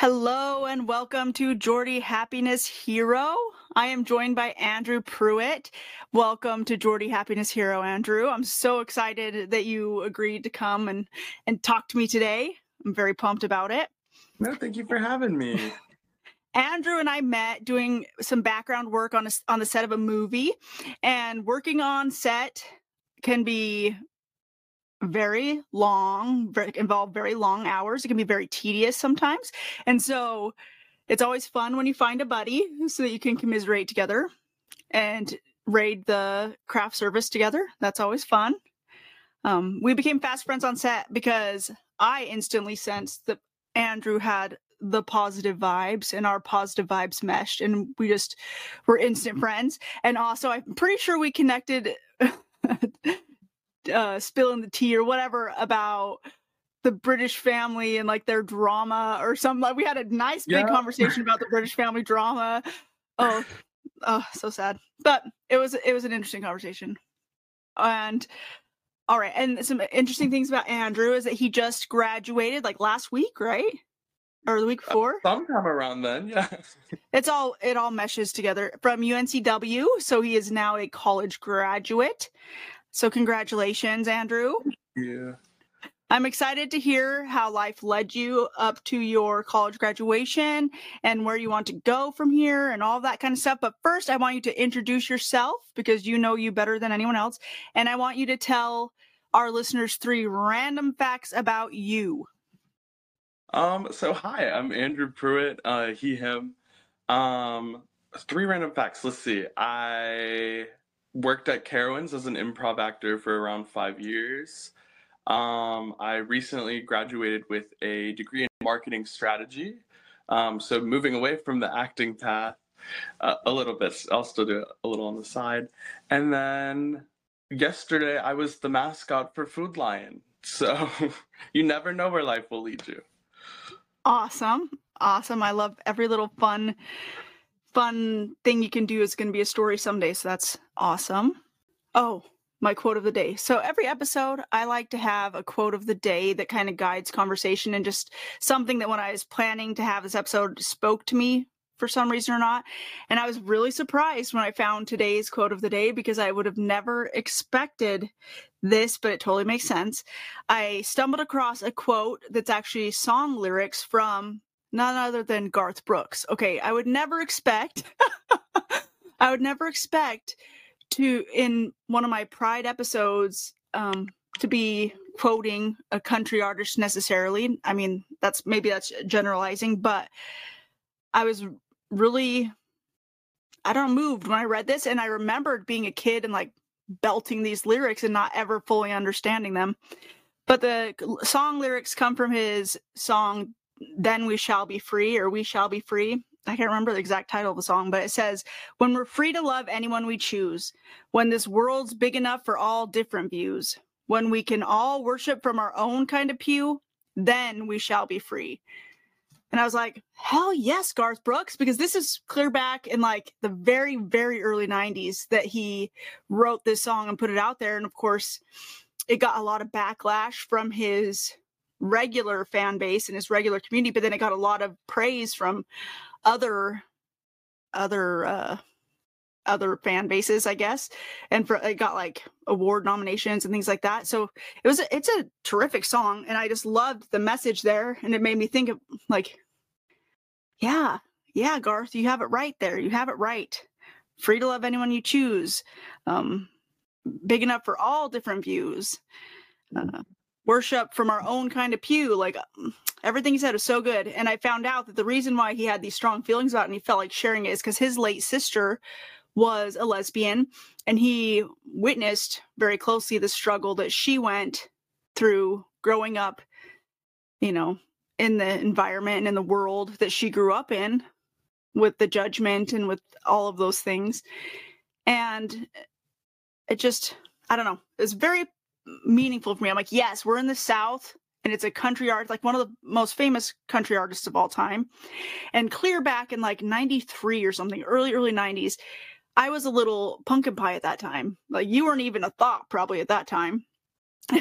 Hello and welcome to Jordi Happiness Hero. I am joined by Andrew Pruitt. Welcome to Jordi Happiness Hero, Andrew. I'm so excited that you agreed to come and, and talk to me today. I'm very pumped about it. No, thank you for having me. Andrew and I met doing some background work on a, on the set of a movie, and working on set can be very long, very, involve very long hours. It can be very tedious sometimes. And so it's always fun when you find a buddy so that you can commiserate together and raid the craft service together. That's always fun. Um, we became fast friends on set because I instantly sensed that Andrew had the positive vibes and our positive vibes meshed and we just were instant friends. And also I'm pretty sure we connected uh, spilling the tea or whatever about the British family and like their drama or something. Like we had a nice big yeah. conversation about the British family drama. Oh, oh, so sad. But it was it was an interesting conversation. And all right, and some interesting things about Andrew is that he just graduated like last week, right? Or the week uh, before? Sometime around then, yeah. it's all it all meshes together from UNCW, so he is now a college graduate. So, congratulations, Andrew. Yeah. I'm excited to hear how life led you up to your college graduation and where you want to go from here and all that kind of stuff. But first, I want you to introduce yourself because you know you better than anyone else. And I want you to tell our listeners three random facts about you. Um, so hi, I'm Andrew Pruitt, uh, he, him. Um, three random facts. Let's see. I worked at Carowinds as an improv actor for around five years. Um, I recently graduated with a degree in marketing strategy. Um, so moving away from the acting path uh, a little bit, I'll still do it a little on the side. And then yesterday I was the mascot for Food Lion. So you never know where life will lead you. Awesome. Awesome. I love every little fun fun thing you can do is going to be a story someday. So that's awesome. Oh, my quote of the day. So every episode, I like to have a quote of the day that kind of guides conversation and just something that when I was planning to have this episode spoke to me for some reason or not. And I was really surprised when I found today's quote of the day because I would have never expected this, but it totally makes sense. I stumbled across a quote that's actually song lyrics from none other than Garth Brooks. Okay, I would never expect I would never expect to in one of my pride episodes um to be quoting a country artist necessarily. I mean, that's maybe that's generalizing, but I was really I don't know, moved when I read this and I remembered being a kid and like belting these lyrics and not ever fully understanding them. But the song lyrics come from his song then we shall be free or we shall be free. I can't remember the exact title of the song but it says when we're free to love anyone we choose when this world's big enough for all different views when we can all worship from our own kind of pew then we shall be free. And i was like hell yes garth brooks because this is clear back in like the very very early 90s that he wrote this song and put it out there. And of course it got a lot of backlash from his regular fan base and his regular community, but then it got a lot of praise from other other uh other fan bases, I guess, and for it got like award nominations and things like that. So it was a, it's a terrific song, and I just loved the message there, and it made me think of like, yeah, yeah, Garth, you have it right there. You have it right. Free to love anyone you choose. Um, big enough for all different views. Uh, worship from our own kind of pew. Like everything he said was so good. And I found out that the reason why he had these strong feelings about it and he felt like sharing it is because his late sister was a lesbian and he witnessed very closely the struggle that she went through growing up, you know, in the environment and in the world that she grew up in with the judgment and with all of those things. And it just, I don't know, it was very meaningful for me. I'm like, yes, we're in the South and it's a country art, like one of the most famous country artists of all time. And clear back in like 93 or something, early, early 90s, I was a little pumpkin pie at that time. Like you weren't even a thought probably at that time.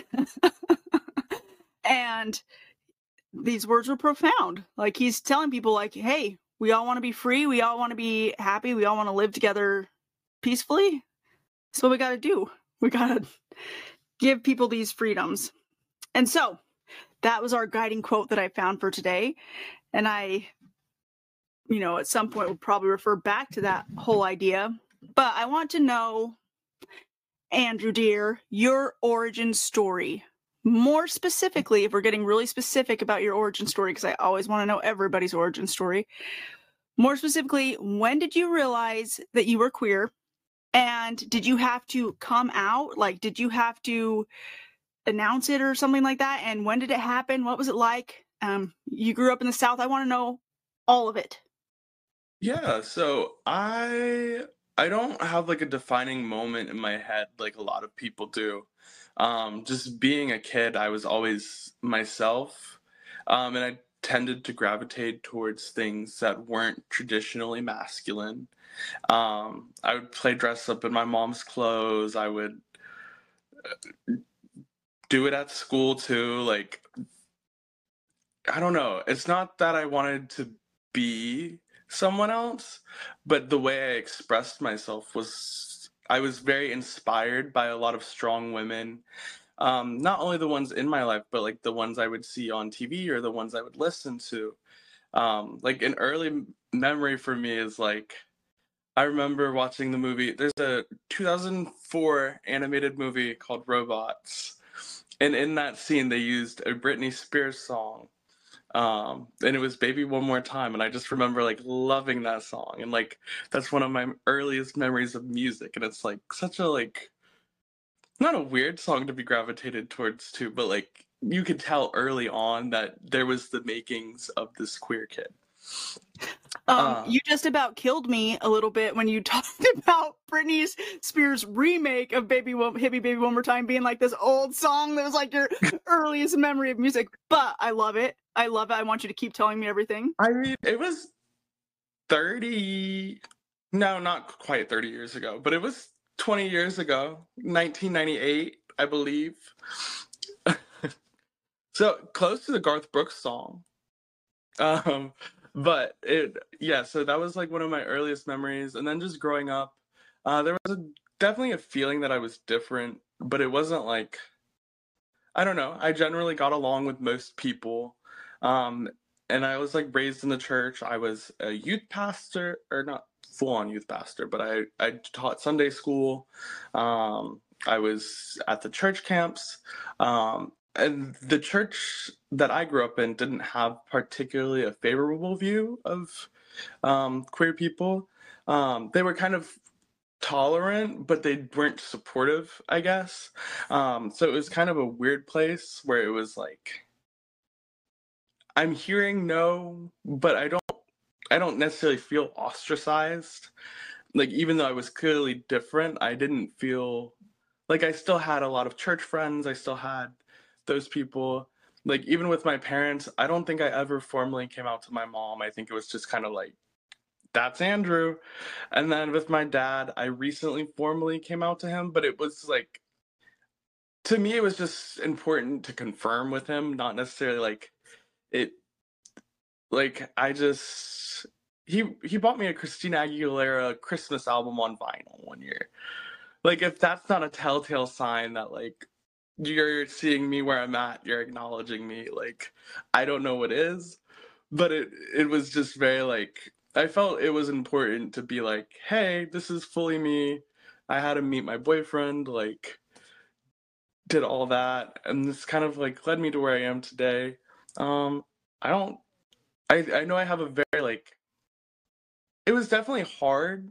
and these words were profound. Like he's telling people like, "Hey, we all want to be free, we all want to be happy, we all want to live together peacefully." So what we got to do. We got to give people these freedoms. And so, that was our guiding quote that I found for today. And I you know, at some point will probably refer back to that whole idea. But I want to know, Andrew dear, your origin story. More specifically, if we're getting really specific about your origin story, because I always want to know everybody's origin story. More specifically, when did you realize that you were queer? And did you have to come out? Like, did you have to announce it or something like that? And when did it happen? What was it like? Um, you grew up in the South. I want to know all of it. Yeah, so I I don't have like a defining moment in my head like a lot of people do. Um, just being a kid, I was always myself, um, and I tended to gravitate towards things that weren't traditionally masculine. Um, I would play dress up in my mom's clothes. I would uh, do it at school too. Like, I don't know. It's not that I wanted to be someone else, but the way I expressed myself was I was very inspired by a lot of strong women. Um, not only the ones in my life, but like the ones I would see on TV or the ones I would listen to. Um, like an early memory for me is like I remember watching the movie. There's a 2004 animated movie called Robots, and in that scene they used a Britney Spears song um and it was baby one more time and i just remember like loving that song and like that's one of my earliest memories of music and it's like such a like not a weird song to be gravitated towards too but like you could tell early on that there was the makings of this queer kid um, uh, you just about killed me a little bit when you talked about Britney Spears' remake of "Baby One, Hit Me Baby One More Time" being like this old song that was like your earliest memory of music. But I love it. I love it. I want you to keep telling me everything. I mean, it was thirty. No, not quite thirty years ago, but it was twenty years ago, nineteen ninety eight, I believe. so close to the Garth Brooks song. Um, but it yeah so that was like one of my earliest memories and then just growing up uh, there was a, definitely a feeling that i was different but it wasn't like i don't know i generally got along with most people um, and i was like raised in the church i was a youth pastor or not full on youth pastor but i i taught sunday school um, i was at the church camps um, and the church that I grew up in didn't have particularly a favorable view of um, queer people. Um, they were kind of tolerant, but they weren't supportive, I guess. Um, so it was kind of a weird place where it was like, I'm hearing no, but I don't, I don't necessarily feel ostracized. Like even though I was clearly different, I didn't feel like I still had a lot of church friends. I still had those people like even with my parents i don't think i ever formally came out to my mom. I think it was just kind of like that's andrew. And then with my dad i recently formally came out to him but it was like to me it was just important to confirm with him not necessarily like it like i just he he bought me a christina aguilera christmas album on vinyl one year. Like if that's not a telltale sign that like you're seeing me where I'm at, you're acknowledging me. Like I don't know what is, but it it was just very like I felt it was important to be like, hey, this is fully me. I had to meet my boyfriend, like did all that, and this kind of like led me to where I am today. Um, I don't I I know I have a very like it was definitely hard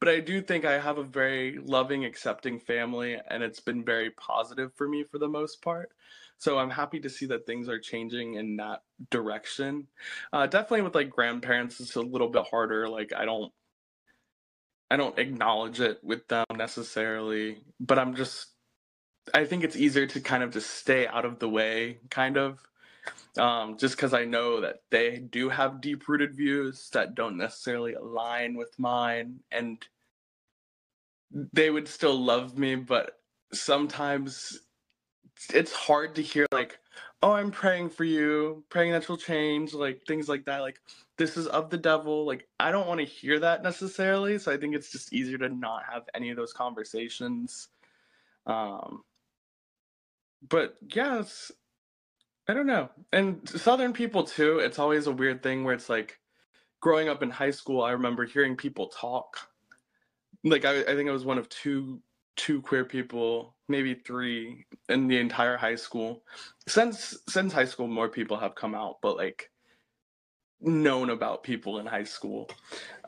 but I do think I have a very loving, accepting family, and it's been very positive for me for the most part. So I'm happy to see that things are changing in that direction. Uh, definitely with like grandparents, it's a little bit harder. Like I don't, I don't acknowledge it with them necessarily, but I'm just, I think it's easier to kind of just stay out of the way, kind of um, just because I know that they do have deep rooted views that don't necessarily align with mine. And they would still love me, but sometimes it's hard to hear like oh i'm praying for you praying that you'll change like things like that like this is of the devil like i don't want to hear that necessarily so i think it's just easier to not have any of those conversations um but yes i don't know and southern people too it's always a weird thing where it's like growing up in high school i remember hearing people talk like i, I think i was one of two two queer people, maybe three in the entire high school. Since since high school, more people have come out, but like known about people in high school.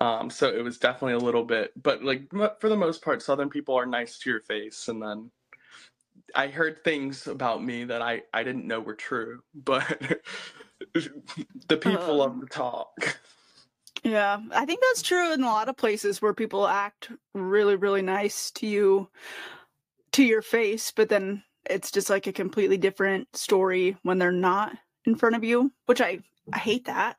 Um, so it was definitely a little bit, but like for the most part, Southern people are nice to your face. And then I heard things about me that I I didn't know were true, but the people um, love to talk. Yeah, I think that's true in a lot of places where people act really, really nice to you, to your face, but then it's just like a completely different story when they're not in front of you, which I, I hate that.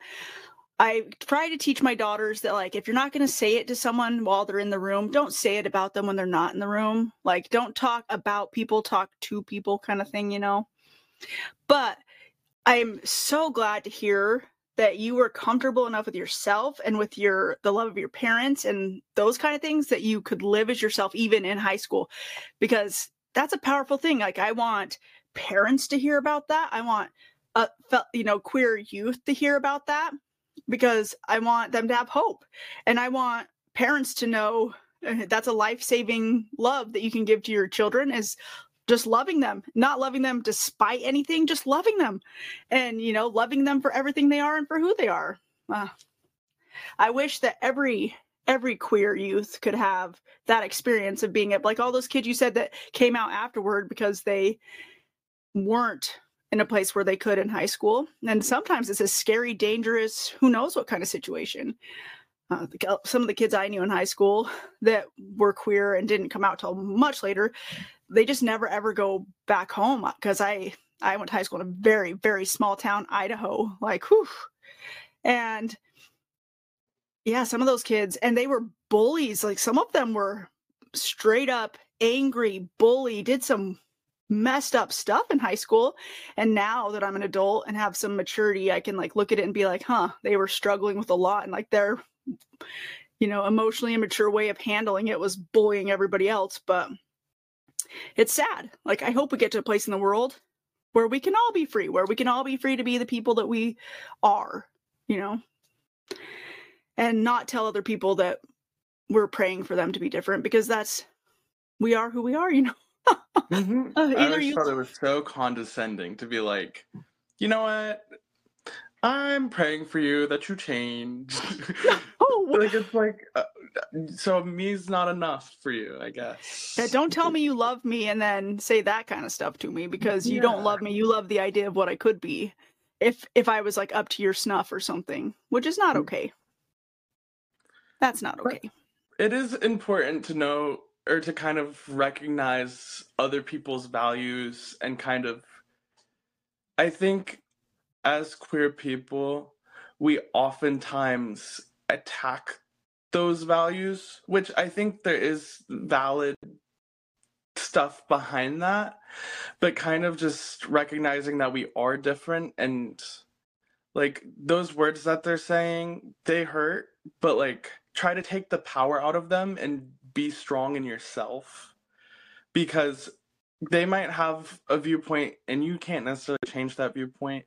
I try to teach my daughters that, like, if you're not going to say it to someone while they're in the room, don't say it about them when they're not in the room. Like, don't talk about people, talk to people, kind of thing, you know? But I'm so glad to hear that you were comfortable enough with yourself and with your the love of your parents and those kind of things that you could live as yourself even in high school because that's a powerful thing like i want parents to hear about that i want uh you know queer youth to hear about that because i want them to have hope and i want parents to know eh, that's a life-saving love that you can give to your children is just loving them, not loving them despite anything, just loving them and, you know, loving them for everything they are and for who they are. Uh, I wish that every every queer youth could have that experience of being it like all those kids you said that came out afterward because they weren't in a place where they could in high school and sometimes it's a scary dangerous who knows what kind of situation uh, some of the kids i knew in high school that were queer and didn't come out till much later they just never ever go back home because I I went to high school in a very very small town, Idaho. Like, whew. and yeah, some of those kids and they were bullies. Like some of them were straight up angry, bully, did some messed up stuff in high school and now that i'm an adult and have some maturity i can like look at it and be like huh they were struggling with a lot and like their you know emotionally immature way of handling it was bullying everybody else but it's sad. Like I hope we get to a place in the world where we can all be free, where we can all be free to be the people that we are, you know, and not tell other people that we're praying for them to be different because that's we are who we are, you know. Mm-hmm. uh, I always you... thought it was so condescending to be like, you know what? I'm praying for you that you change. oh, like it's like uh, so me's not enough for you, I guess. Yeah, don't tell me you love me and then say that kind of stuff to me because you yeah. don't love me. You love the idea of what I could be. If if I was like up to your snuff or something, which is not mm. okay. That's not okay. But it is important to know or to kind of recognize other people's values and kind of I think as queer people, we oftentimes attack those values, which I think there is valid stuff behind that, but kind of just recognizing that we are different and like those words that they're saying, they hurt, but like try to take the power out of them and be strong in yourself because they might have a viewpoint and you can't necessarily change that viewpoint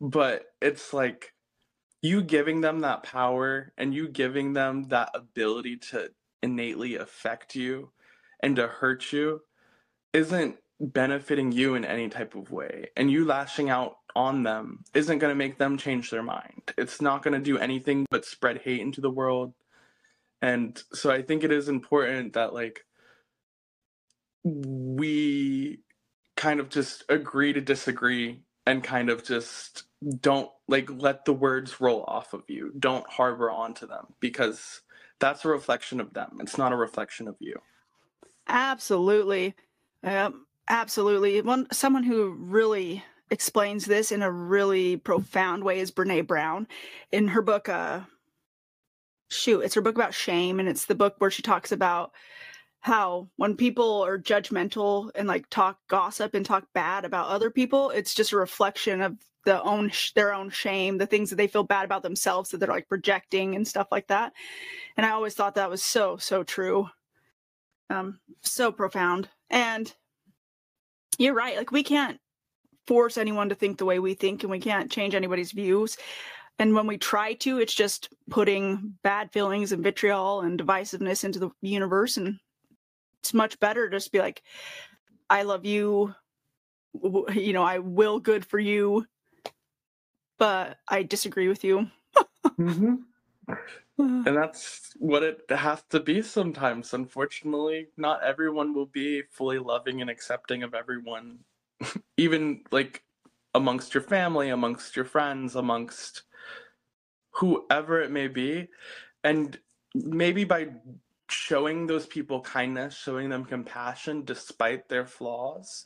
but it's like you giving them that power and you giving them that ability to innately affect you and to hurt you isn't benefiting you in any type of way. And you lashing out on them isn't going to make them change their mind. It's not going to do anything but spread hate into the world and so i think it is important that like we kind of just agree to disagree and kind of just don't like let the words roll off of you. Don't harbor onto them because that's a reflection of them. It's not a reflection of you. Absolutely. Um, absolutely. One someone who really explains this in a really profound way is Brene Brown in her book uh shoot, it's her book about shame and it's the book where she talks about how when people are judgmental and like talk gossip and talk bad about other people, it's just a reflection of the own their own shame, the things that they feel bad about themselves that they're like projecting and stuff like that. And I always thought that was so so true. Um so profound. And you're right. Like we can't force anyone to think the way we think and we can't change anybody's views. And when we try to, it's just putting bad feelings and vitriol and divisiveness into the universe. And it's much better to just be like, I love you. You know, I will good for you, but I disagree with you. mm-hmm. And that's what it has to be sometimes. Unfortunately, not everyone will be fully loving and accepting of everyone, even like amongst your family, amongst your friends, amongst whoever it may be. And maybe by showing those people kindness, showing them compassion despite their flaws,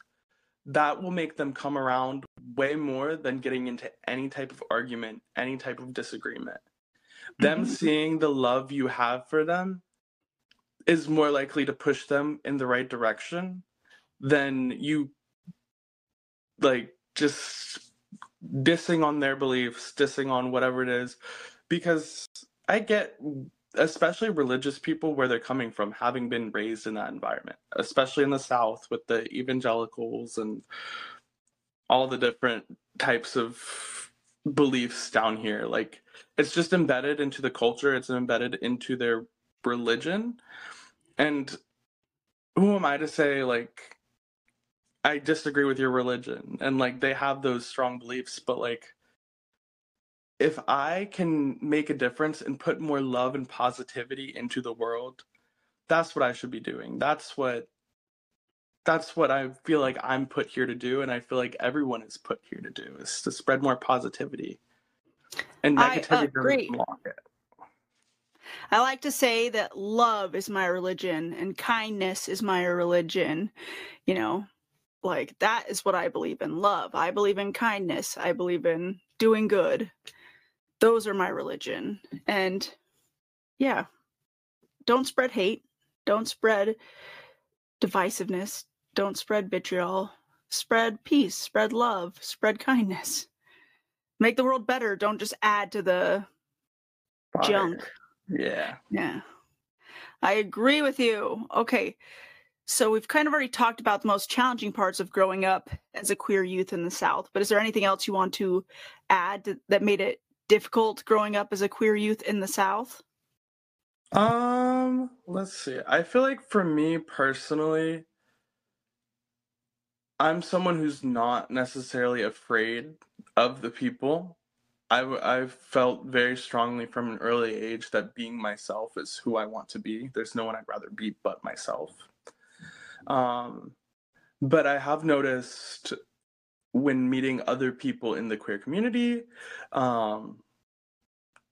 that will make them come around way more than getting into any type of argument, any type of disagreement. Them mm-hmm. seeing the love you have for them is more likely to push them in the right direction than you like just dissing on their beliefs, dissing on whatever it is, because I get, especially religious people, where they're coming from, having been raised in that environment, especially in the South with the evangelicals and all the different types of beliefs down here. Like, it's just embedded into the culture, it's embedded into their religion. And who am I to say, like, I disagree with your religion and like they have those strong beliefs, but like if I can make a difference and put more love and positivity into the world, that's what I should be doing. That's what that's what I feel like I'm put here to do and I feel like everyone is put here to do is to spread more positivity. And negativity I agree. it. I like to say that love is my religion and kindness is my religion. You know, like that is what I believe in love. I believe in kindness. I believe in doing good. Those are my religion. And yeah, don't spread hate. Don't spread divisiveness. Don't spread vitriol. Spread peace. Spread love. Spread kindness. Make the world better. Don't just add to the Fire. junk. Yeah. Yeah. I agree with you. Okay. So we've kind of already talked about the most challenging parts of growing up as a queer youth in the South, but is there anything else you want to add that made it difficult growing up as a queer youth in the South? Um, let's see. I feel like for me personally, I'm someone who's not necessarily afraid of the people. I I felt very strongly from an early age that being myself is who I want to be. There's no one I'd rather be but myself. Um, but I have noticed when meeting other people in the queer community um,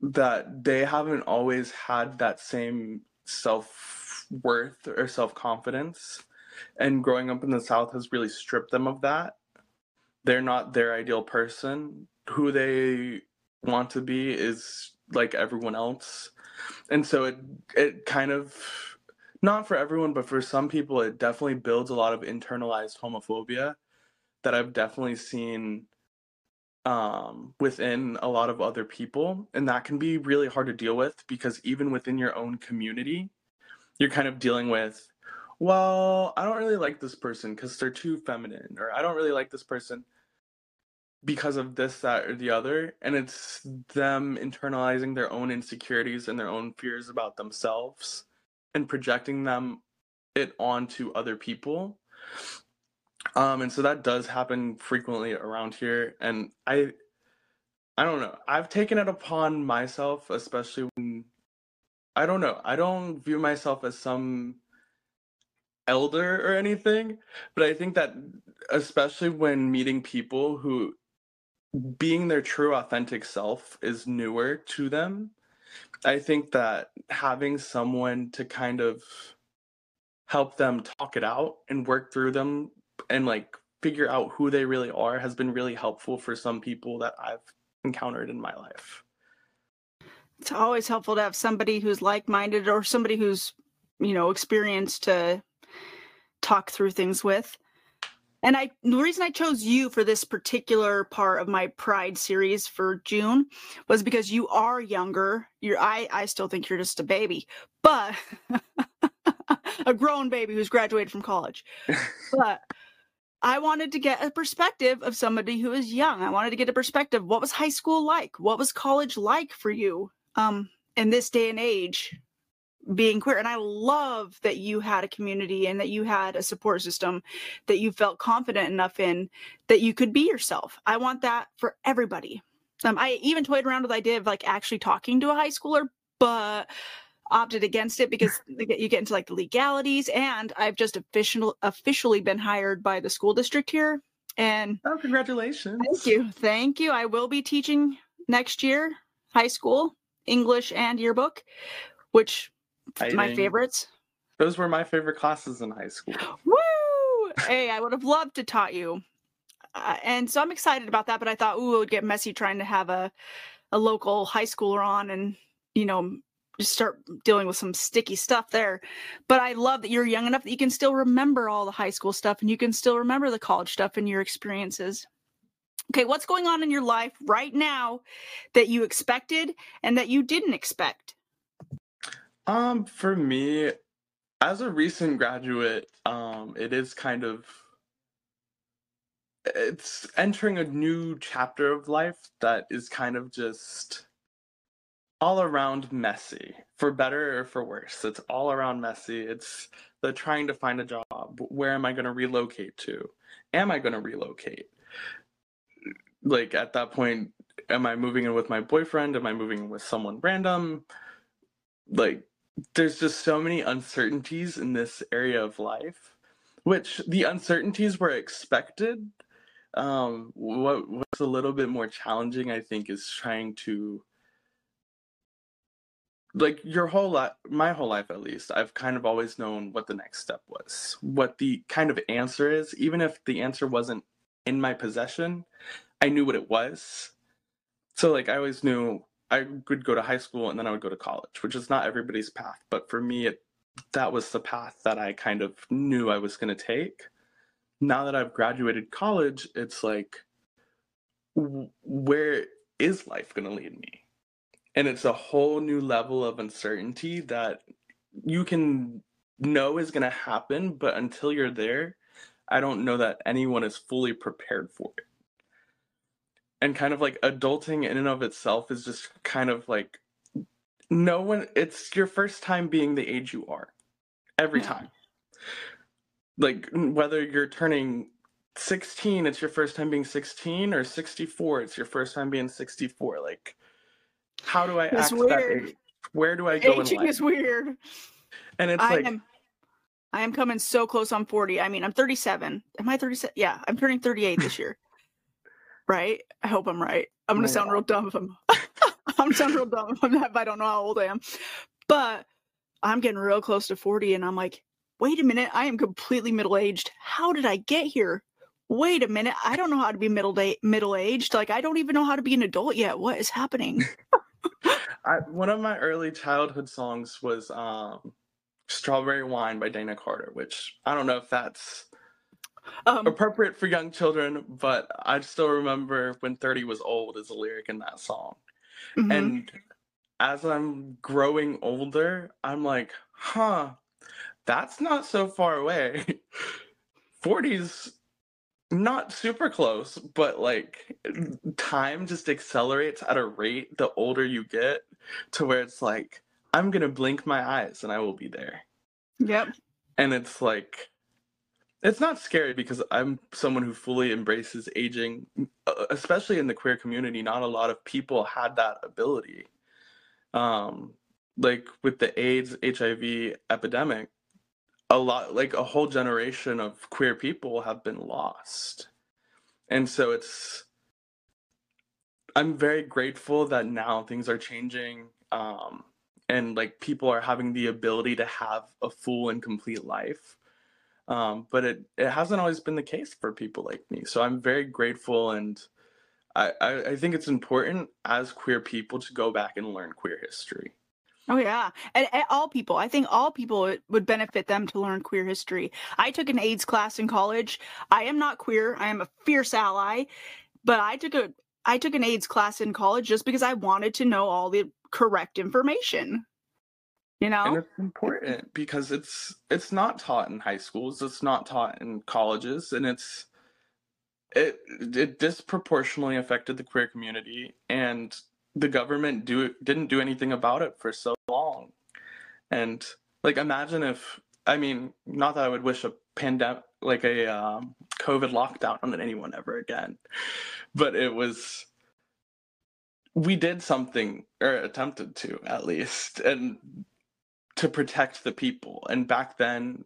that they haven't always had that same self worth or self confidence. And growing up in the South has really stripped them of that. They're not their ideal person. Who they want to be is like everyone else. And so it it kind of not for everyone, but for some people, it definitely builds a lot of internalized homophobia that I've definitely seen um, within a lot of other people. And that can be really hard to deal with because even within your own community, you're kind of dealing with, well, I don't really like this person because they're too feminine, or I don't really like this person because of this, that, or the other. And it's them internalizing their own insecurities and their own fears about themselves and projecting them it onto other people. Um, and so that does happen frequently around here. And I I don't know. I've taken it upon myself, especially when I don't know. I don't view myself as some elder or anything, but I think that especially when meeting people who being their true authentic self is newer to them I think that having someone to kind of help them talk it out and work through them and like figure out who they really are has been really helpful for some people that I've encountered in my life. It's always helpful to have somebody who's like minded or somebody who's you know, experienced to talk through things with. And I the reason I chose you for this particular part of my Pride series for June was because you are younger. You're I I still think you're just a baby, but a grown baby who's graduated from college. but I wanted to get a perspective of somebody who is young. I wanted to get a perspective. What was high school like? What was college like for you um, in this day and age? Being queer and i love that you had a community and that you had a support system that you felt confident enough in that you could be yourself. I want that for everybody. Um, i even toyed around with the idea of like actually talking to a high schooler but opted against it because you get into like the legalities and i've just official, officially been hired by the school district here and oh congratulations. thank you thank you. I will be teaching next year high school english and yearbook which my favorites. Those were my favorite classes in high school. Woo! hey, I would have loved to taught you. Uh, and so I'm excited about that, but I thought, ooh, it would get messy trying to have a, a local high schooler on and, you know, just start dealing with some sticky stuff there. But I love that you're young enough that you can still remember all the high school stuff and you can still remember the college stuff and your experiences. Okay, what's going on in your life right now that you expected and that you didn't expect? Um, for me, as a recent graduate, um, it is kind of it's entering a new chapter of life that is kind of just all around messy, for better or for worse. It's all around messy. It's the trying to find a job. Where am I going to relocate to? Am I going to relocate? Like at that point, am I moving in with my boyfriend? Am I moving in with someone random? Like there's just so many uncertainties in this area of life, which the uncertainties were expected. Um, what was a little bit more challenging, I think, is trying to like your whole life my whole life at least i've kind of always known what the next step was what the kind of answer is even if the answer wasn't in my possession i knew what it was so like i always knew I would go to high school and then I would go to college, which is not everybody's path. But for me, it, that was the path that I kind of knew I was going to take. Now that I've graduated college, it's like, where is life going to lead me? And it's a whole new level of uncertainty that you can know is going to happen, but until you're there, I don't know that anyone is fully prepared for it and kind of like adulting in and of itself is just kind of like no one it's your first time being the age you are every time. Like whether you're turning 16 it's your first time being 16 or 64 it's your first time being 64 like how do i it's act weird. that age? where do i go aging is weird. And it's I like am, i am coming so close on 40 i mean i'm 37 am i 37 yeah i'm turning 38 this year right? I hope I'm right. I'm gonna sound real dumb if I'm I'm sound real dumb if, I'm not, if I don't know how old I am. But I'm getting real close to 40 and I'm like, wait a minute, I am completely middle aged. How did I get here? Wait a minute, I don't know how to be middle day middle aged. Like I don't even know how to be an adult yet. What is happening? I, one of my early childhood songs was um, "Strawberry Wine" by Deana Carter, which I don't know if that's um, appropriate for young children, but I still remember when 30 was old is a lyric in that song. Mm-hmm. And as I'm growing older, I'm like, huh, that's not so far away. 40's not super close, but like time just accelerates at a rate the older you get to where it's like, I'm to blink my eyes and I will be there. Yep. And it's like, it's not scary because I'm someone who fully embraces aging, uh, especially in the queer community. Not a lot of people had that ability. Um, like with the AIDS, HIV epidemic, a lot, like a whole generation of queer people have been lost. And so it's, I'm very grateful that now things are changing. Um, and like people are having the ability to have a full and complete life um, but it, it hasn't always been the case for people like me. So I'm very grateful and I, I, I think it's important as queer people to go back and learn queer history. Oh yeah, and, and, all people. I think all people would benefit them to learn queer history. I took an AIDS class in college. I am not queer. I am a fierce ally, but I took a I took an AIDS class in college just because I wanted to know all the correct information. You know, and it's important because it's it's not taught in high schools. It's not taught in colleges, and it's it it disproportionately affected the queer community and the government do didn't do anything about it for so long and like imagine if i mean not that i would wish a pandemic like a um, covid lockdown on anyone ever again but it was we did something or attempted to at least and to protect the people. And back then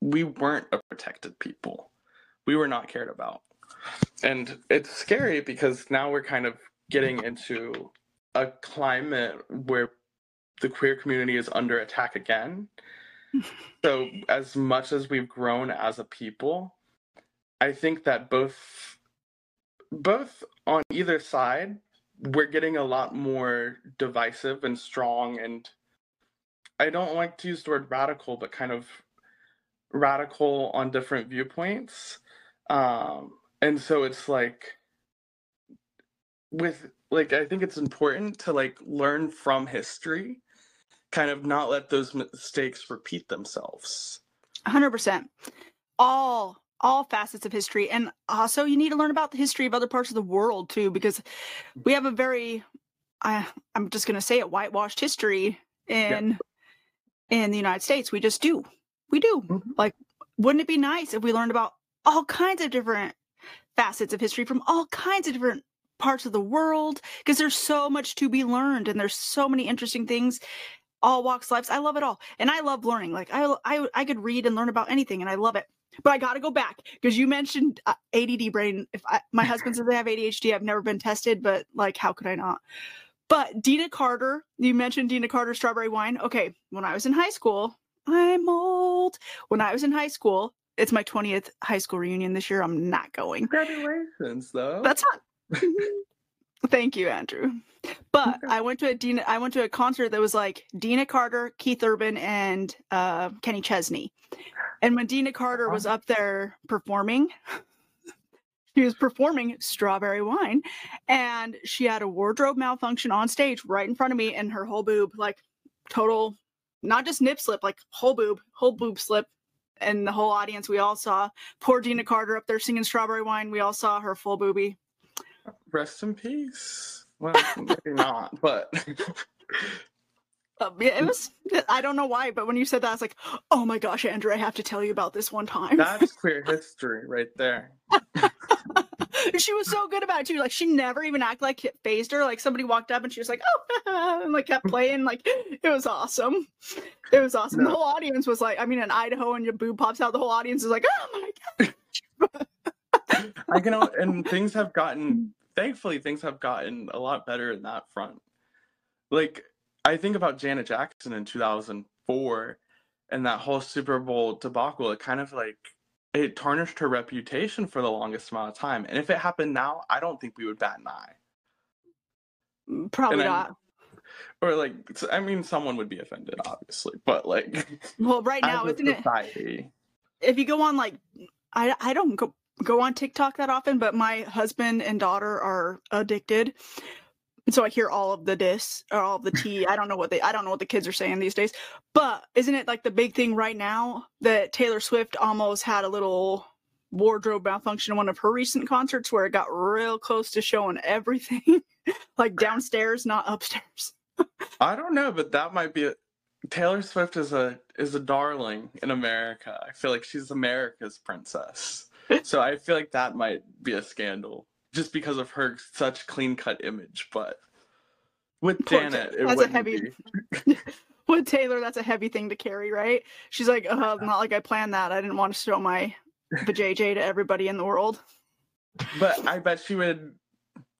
we weren't a protected people. We were not cared about. And it's scary because now we're kind of getting into a climate where the queer community is under attack again. so as much as we've grown as a people, I think that both both on either side we're getting a lot more divisive and strong and I don't like to use the word radical, but kind of radical on different viewpoints. Um, and so it's like with like I think it's important to like learn from history, kind of not let those mistakes repeat themselves. 100%. All all facets of history and also you need to learn about the history of other parts of the world too because we have a very I I'm just going to say it whitewashed history in yeah. In the United States. We just do. We do. Mm-hmm. Like wouldn't it be nice if we learned about all kinds of different facets of history from all kinds of different parts of the world because there's so much to be learned and there's so many interesting things all walks lives i love it all and i love learning like i i, I could read and learn about anything and i love it but i got to go back because you mentioned uh, add brain if I, my husband says i have adhd i've never been tested but like how could i not but Deana carter you mentioned Deana carter strawberry wine. Okay when i was in high school i'm old. When i was in high school it's my 20th high school reunion this year. I'm not going. Congratulations though. That's not Thank you, Andrew. But I went to a Deana, I went to a concert that was like Deana Carter, Keith Urban, and uh, Kenny Chesney. And when Deana Carter was up there performing, she was performing Strawberry Wine, and she had a wardrobe malfunction on stage right in front of me, and her whole boob, like total, not just nip slip, like whole boob, whole boob slip. And the whole audience, we all saw poor Deana Carter up there singing Strawberry Wine. We all saw her full boobie rest in peace. Well, maybe not, but. Um, it was. I don't know why, but when you said that, I was like, "Oh my gosh, Andrew, I have to tell you about this one time." That's queer history right there. she was so good about it too. Like she never even acted like it fazed her. Like somebody walked up and she was like, "Oh," and like kept playing. Like it was awesome. It was awesome. No. The whole audience was like, I mean, in Idaho, and your boob pops out. The whole audience is like, "Oh my god." I can, and things have gotten thankfully things have gotten a lot better in that front. Like I think about Janet Jackson in 2004 and that whole Super Bowl debacle. It kind of like it tarnished her reputation for the longest amount of time. And if it happened now, I don't think we would bat an eye. Mm, probably not. Or like, I mean, someone would be offended, obviously, but like, well, right now, isn't society, it? If you go on like, I I don't go go on TikTok that often, but my husband and daughter are addicted. And so I hear all of the dis or all of the tea. I don't know what they I don't know what the kids are saying these days. But isn't it like the big thing right now that Taylor Swift almost had a little wardrobe malfunction in one of her recent concerts where it got real close to showing everything like downstairs, not upstairs. I don't know, but that might be a Taylor Swift is a is a darling in America. I feel like she's America's princess so I feel like that might be a scandal just because of her such clean cut image. But with Poor Janet, it that's a heavy. with Taylor, that's a heavy thing to carry, right? She's like, uh, not like I planned that. I didn't want to show my vajayjay to everybody in the world. But I bet she would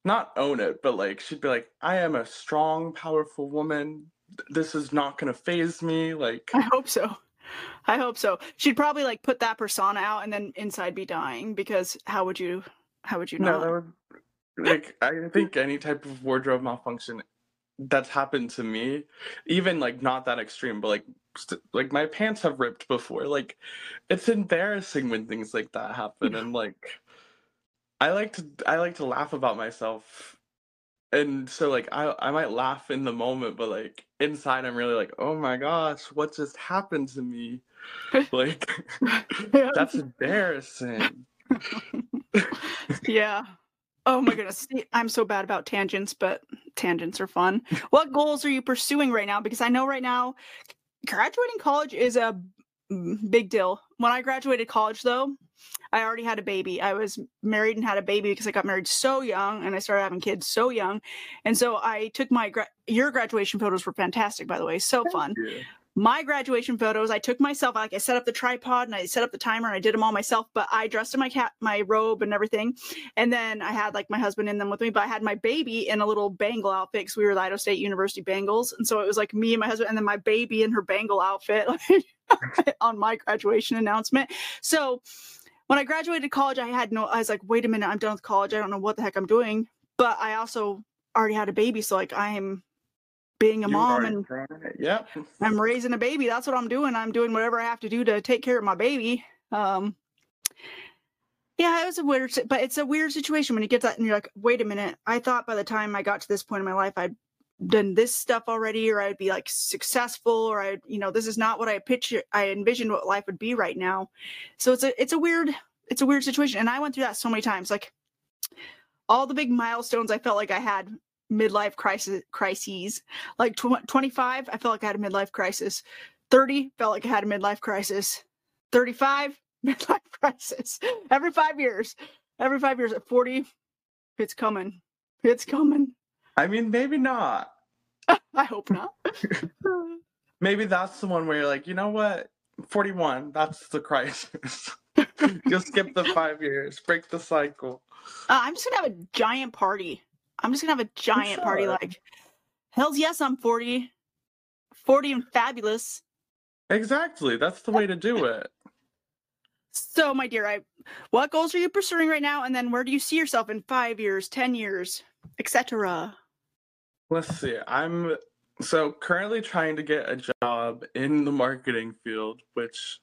not own it, but like she'd be like, I am a strong, powerful woman. This is not gonna faze me. Like I hope so. I hope so. She'd probably like put that persona out and then inside be dying because how would you how would you know? No, like I think any type of wardrobe malfunction that's happened to me. Even like not that extreme, but like st- like my pants have ripped before. Like it's embarrassing when things like that happen and like I like to I like to laugh about myself. And so like I I might laugh in the moment, but like inside I'm really like, "Oh my gosh, what just happened to me?" Like that's embarrassing. yeah. Oh my goodness. I'm so bad about tangents, but tangents are fun. What goals are you pursuing right now? Because I know right now graduating college is a big deal. When I graduated college, though, I already had a baby. I was married and had a baby because I got married so young and I started having kids so young. And so I took my gra- your graduation photos were fantastic, by the way, so fun my graduation photos, I took myself, like I set up the tripod and I set up the timer and I did them all myself, but I dressed in my cat, my robe and everything. And then I had like my husband in them with me, but I had my baby in a little Bengal outfit because we were the Idaho State University Bengals. And so it was like me and my husband and then my baby in her Bengal outfit on my graduation announcement. So when I graduated college, I had no, I was like, wait a minute, I'm done with college. I don't know what the heck I'm doing. But I also already had a baby. So like I'm being a you mom and yep. I'm raising a baby. That's what I'm doing. I'm doing whatever I have to do to take care of my baby. Um, yeah, it was a weird, but it's a weird situation when you get that and you're like, wait a minute. I thought by the time I got to this point in my life, I'd done this stuff already, or I'd be like successful, or I, you know, this is not what I picture, I envisioned what life would be right now. So it's a, it's a weird, it's a weird situation. And I went through that so many times. Like all the big milestones I felt like I had midlife crisis crises. Like tw- 25, I felt like I had a midlife crisis. 30, felt like I had a midlife crisis. 35, midlife crisis. Every five years. Every five years. At 40, it's coming. It's coming. I mean, maybe not. I hope not. maybe that's the one where you're like, you know what? 41, that's the crisis. Just skip the five years, break the cycle. Uh, I'm just gonna have a giant party I'm just gonna have a giant sure. party like Hell's yes, I'm 40. 40 and fabulous. Exactly. That's the way to do it. So, my dear, I what goals are you pursuing right now? And then where do you see yourself in five years, ten years, etc.? Let's see. I'm so currently trying to get a job in the marketing field, which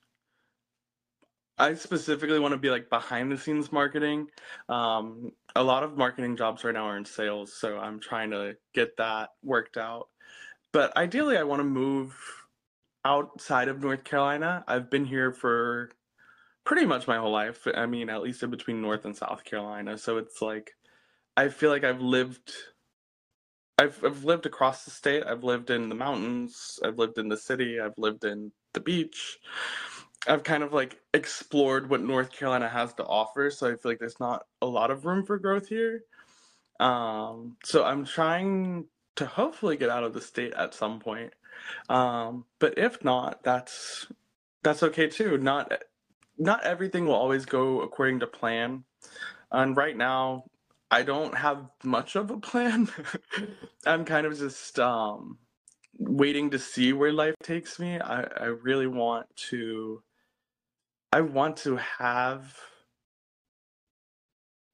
I specifically want to be like behind the scenes marketing. Um, a lot of marketing jobs right now are in sales, so I'm trying to get that worked out. But ideally, I want to move outside of North Carolina. I've been here for pretty much my whole life. I mean, at least in between North and South Carolina. So it's like I feel like I've lived I've I've lived across the state. I've lived in the mountains. I've lived in the city. I've lived in the beach. I've kind of like explored what North Carolina has to offer, so I feel like there's not a lot of room for growth here. Um, so I'm trying to hopefully get out of the state at some point. Um, but if not, that's that's okay too. Not not everything will always go according to plan. And right now, I don't have much of a plan. I'm kind of just um, waiting to see where life takes me. I, I really want to I want to have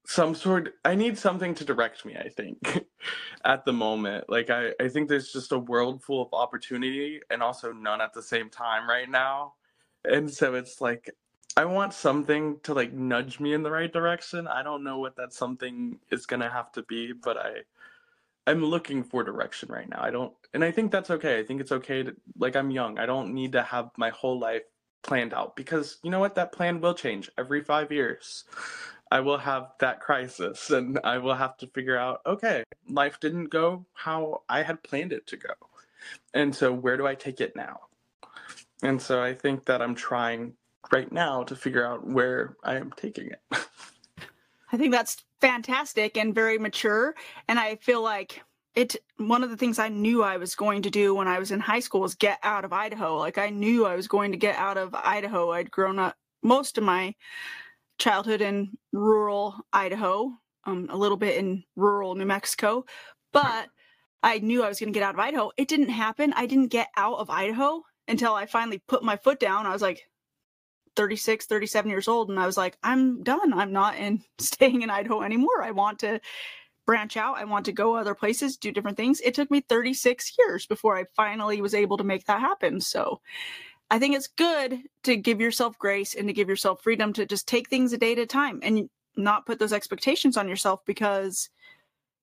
some sort I need something to direct me, I think, at the moment. Like I, I think there's just a world full of opportunity and also none at the same time right now. And so it's like I want something to like nudge me in the right direction. I don't know what that something is gonna have to be, but I I'm looking for direction right now. I don't and I think that's okay. I think it's okay to like I'm young. I don't need to have my whole life planned out because you know what that plan will change every 5 years. I will have that crisis and I will have to figure out okay, life didn't go how I had planned it to go. And so where do I take it now? And so I think that I'm trying right now to figure out where I am taking it. I think that's fantastic and very mature and I feel like it one of the things I knew I was going to do when I was in high school was get out of Idaho. Like I knew I was going to get out of Idaho. I'd grown up most of my childhood in rural Idaho, um, a little bit in rural New Mexico, but I knew I was going to get out of Idaho. It didn't happen. I didn't get out of Idaho until I finally put my foot down. I was like 36, 37 years old and I was like, I'm done. I'm not in staying in Idaho anymore. I want to branch out. I want to go other places, do different things. It took me 36 years before I finally was able to make that happen. So I think it's good to give yourself grace and to give yourself freedom to just take things a day at a time and not put those expectations on yourself because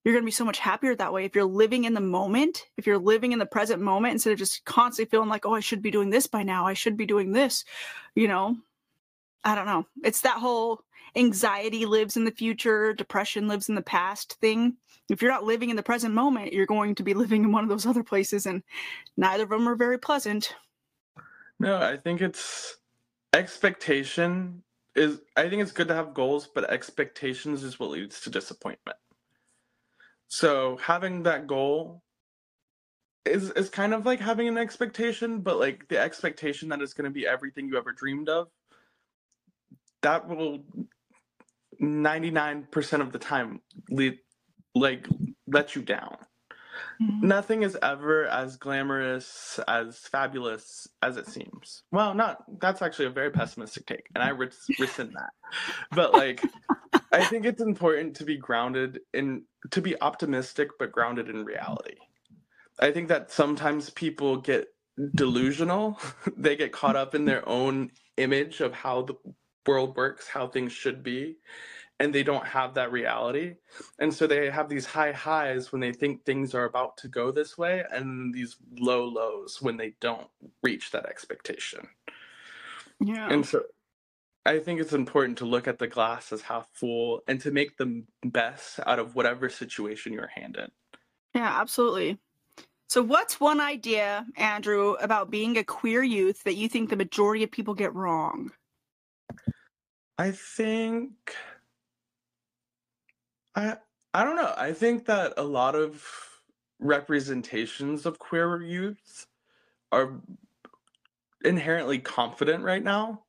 you're going to be so much happier that way if you're living in the moment if you're living in the present moment instead of just constantly feeling like oh i should be doing this by now i should be doing this you know i don't know it's that whole anxiety lives in the future depression lives in the past thing if you're not living in the present moment you're going to be living in one of those other places and neither of them are very pleasant no i think it's expectation is i think it's good to have goals but expectations is what leads to disappointment so having that goal is is kind of like having an expectation, but like the expectation that it's going to be everything you ever dreamed of. That will 99% of the time lead like let you down. Mm-hmm. Nothing is ever as glamorous, as fabulous as it seems. Well, not that's actually a very pessimistic take, and I rescind that. But like, I think it's important to be grounded in to be optimistic, but grounded in reality. I think that sometimes people get delusional; they get caught up in their own image of how the world works, how things should be, and they don't have that reality. And so they have these high highs when they think things are about to go this way, and these low lows when they don't reach that expectation. Yeah. And so I think it's important to look at the glass as half full and to make the best out of whatever situation you're handed. Yeah, absolutely. So, what's one idea, Andrew, about being a queer youth that you think the majority of people get wrong? I think I I don't know. I think that a lot of representations of queer youth are inherently confident right now.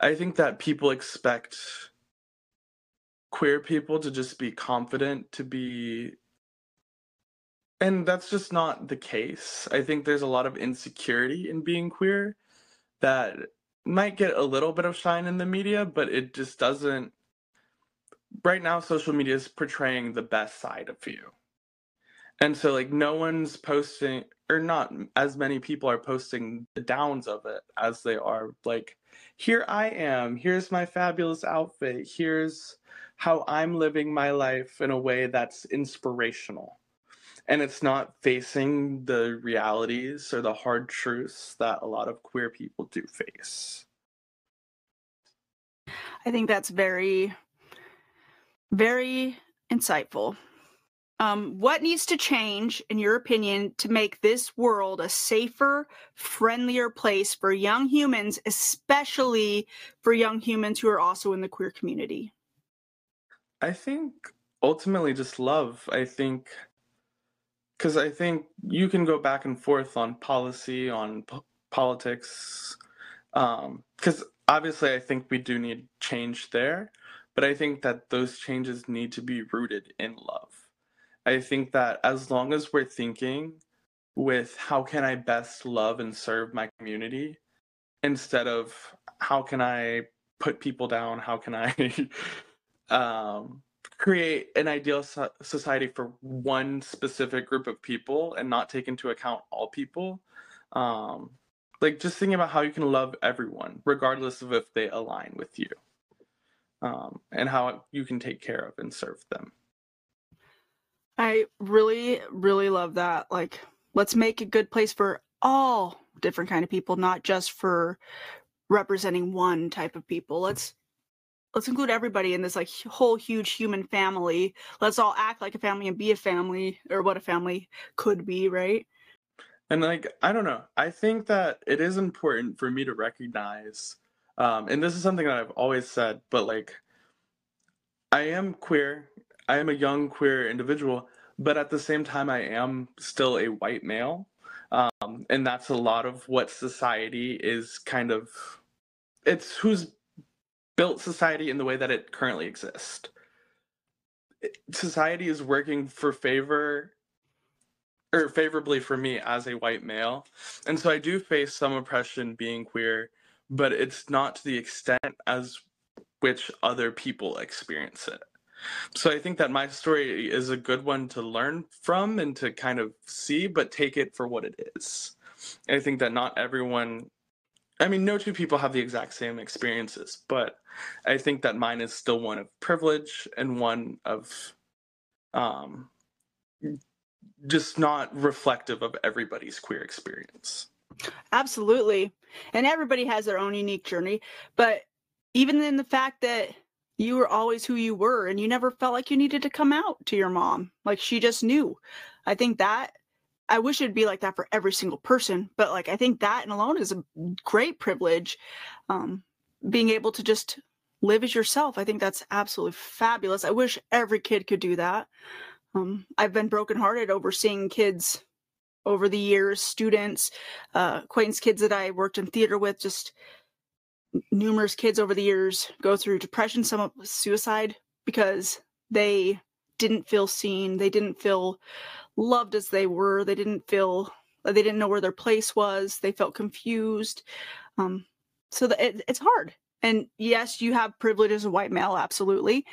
I think that people expect queer people to just be confident, to be and that's just not the case. I think there's a lot of insecurity in being queer that might get a little bit of shine in the media, but it just doesn't right now social media is portraying the best side of you. And so like no one's posting or not as many people are posting the downs of it as they are like here i am here's my fabulous outfit here's how i'm living my life in a way that's inspirational and it's not facing the realities or the hard truths that a lot of queer people do face i think that's very very insightful. Um, what needs to change, in your opinion, to make this world a safer, friendlier place for young humans, especially for young humans who are also in the queer community? I think ultimately just love. I think because I think you can go back and forth on policy, on po- politics, because um, obviously I think we do need change there. But I think that those changes need to be rooted in love. I think that as long as we're thinking with how can I best love and serve my community instead of how can I put people down, how can I um, create an ideal so- society for one specific group of people and not take into account all people. Um, like just thinking about how you can love everyone, regardless of if they align with you um, and how you can take care of and serve them. I really, really love that. Like, let's make a good place for all different kind of people, not just for representing one type of people. Let's let's include everybody in this like whole huge human family. Let's all act like a family and be a family, or what a family could be, right? And like, I don't know. I think that it is important for me to recognize um, and this is something that I've always said, but like, I am queer. I am a young queer individual, but at the same time, I am still a white male. Um, and that's a lot of what society is kind of, it's who's built society in the way that it currently exists. Society is working for favor or favorably for me as a white male. And so I do face some oppression being queer but it's not to the extent as which other people experience it. So I think that my story is a good one to learn from and to kind of see, but take it for what it is. I think that not everyone, I mean, no two people have the exact same experiences, but I think that mine is still one of privilege and one of um, just not reflective of everybody's queer experience. Absolutely. And everybody has their own unique journey. But even in the fact that you were always who you were and you never felt like you needed to come out to your mom, like she just knew. I think that I wish it'd be like that for every single person, but like I think that and alone is a great privilege. Um, being able to just live as yourself. I think that's absolutely fabulous. I wish every kid could do that. Um, I've been brokenhearted over seeing kids over the years, students, uh, acquaintance kids that I worked in theater with, just numerous kids over the years go through depression, some suicide because they didn't feel seen, they didn't feel loved as they were, they didn't feel they didn't know where their place was, they felt confused. Um, so the, it, it's hard. And yes, you have privilege as a white male, absolutely.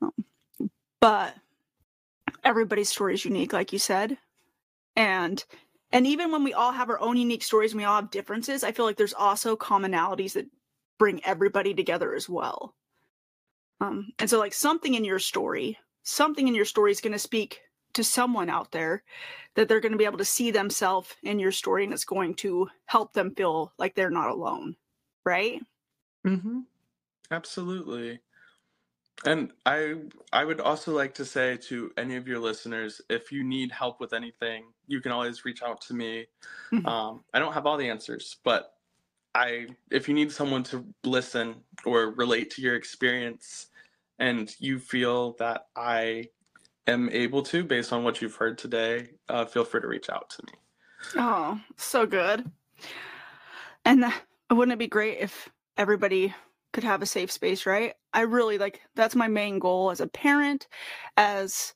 Um, but everybody's story is unique, like you said and and even when we all have our own unique stories and we all have differences i feel like there's also commonalities that bring everybody together as well um, and so like something in your story something in your story is going to speak to someone out there that they're going to be able to see themselves in your story and it's going to help them feel like they're not alone right mm-hmm absolutely and I I would also like to say to any of your listeners, if you need help with anything, you can always reach out to me. Mm-hmm. Um, I don't have all the answers, but I if you need someone to listen or relate to your experience, and you feel that I am able to, based on what you've heard today, uh, feel free to reach out to me. Oh, so good. And uh, wouldn't it be great if everybody could have a safe space, right? I really like that's my main goal as a parent, as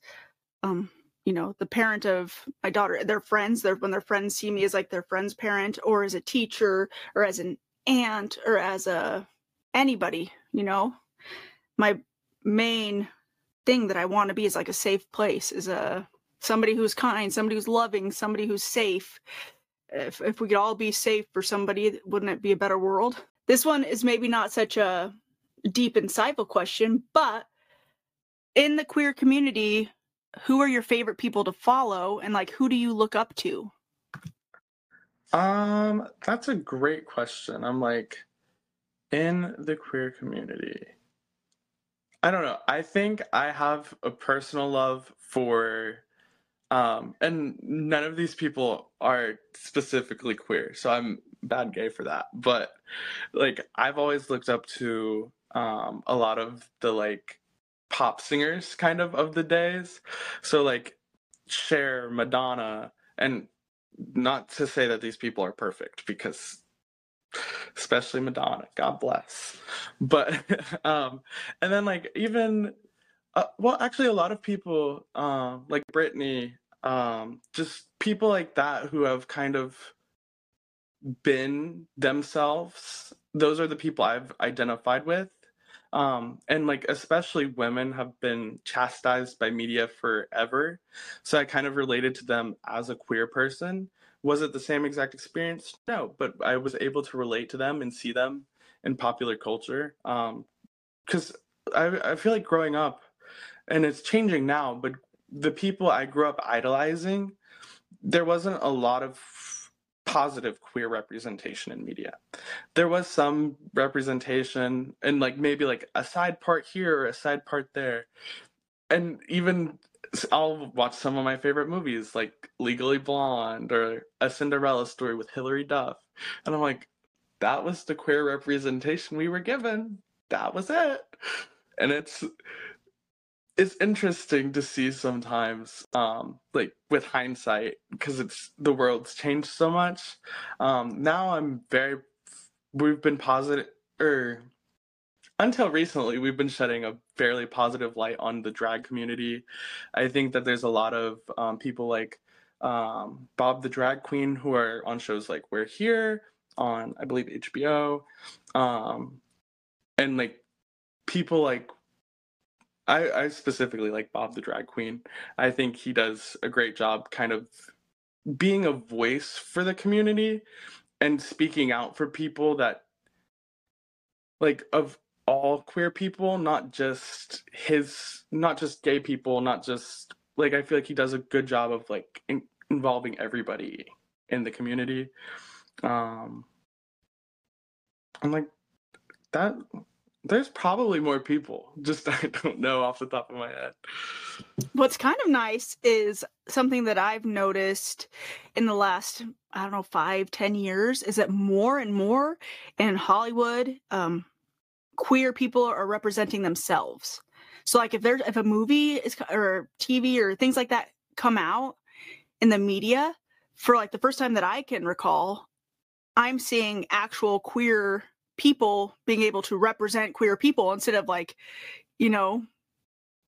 um, you know, the parent of my daughter, their friends, their when their friends see me as like their friend's parent or as a teacher or as an aunt or as a anybody, you know. My main thing that I want to be is like a safe place, is a somebody who's kind, somebody who's loving, somebody who's safe. If if we could all be safe for somebody, wouldn't it be a better world? This one is maybe not such a deep, insightful question, but in the queer community, who are your favorite people to follow and like who do you look up to? Um, that's a great question. I'm like, in the queer community. I don't know. I think I have a personal love for um and none of these people are specifically queer. So I'm bad gay for that. But like I've always looked up to um a lot of the like pop singers kind of of the days. So like Cher, Madonna, and not to say that these people are perfect because especially Madonna, God bless. But um and then like even uh, well actually a lot of people um like Britney um just people like that who have kind of been themselves those are the people i've identified with. Um, and like especially women have been chastised by media forever. So i kind of related to them as a queer person was it the same exact experience no but i was able to relate to them and see them in popular culture because um, I, I feel like growing up and it's changing now but the people i grew up idolizing there wasn't a lot of positive queer representation in media. There was some representation and like maybe like a side part here or a side part there. And even I'll watch some of my favorite movies like Legally Blonde or A Cinderella Story with Hilary Duff. And I'm like, that was the queer representation we were given. That was it. And it's it's interesting to see sometimes um like with hindsight because it's the world's changed so much um now i'm very we've been positive or er, until recently we've been shedding a fairly positive light on the drag community i think that there's a lot of um, people like um, bob the drag queen who are on shows like we're here on i believe hbo um, and like people like I, I specifically like Bob the Drag Queen. I think he does a great job kind of being a voice for the community and speaking out for people that like of all queer people, not just his not just gay people, not just like I feel like he does a good job of like in, involving everybody in the community. Um, I'm like that there's probably more people. Just I don't know off the top of my head. What's kind of nice is something that I've noticed in the last, I don't know, five, ten years is that more and more in Hollywood, um, queer people are representing themselves. So like if there's if a movie is or TV or things like that come out in the media for like the first time that I can recall, I'm seeing actual queer people being able to represent queer people instead of like, you know,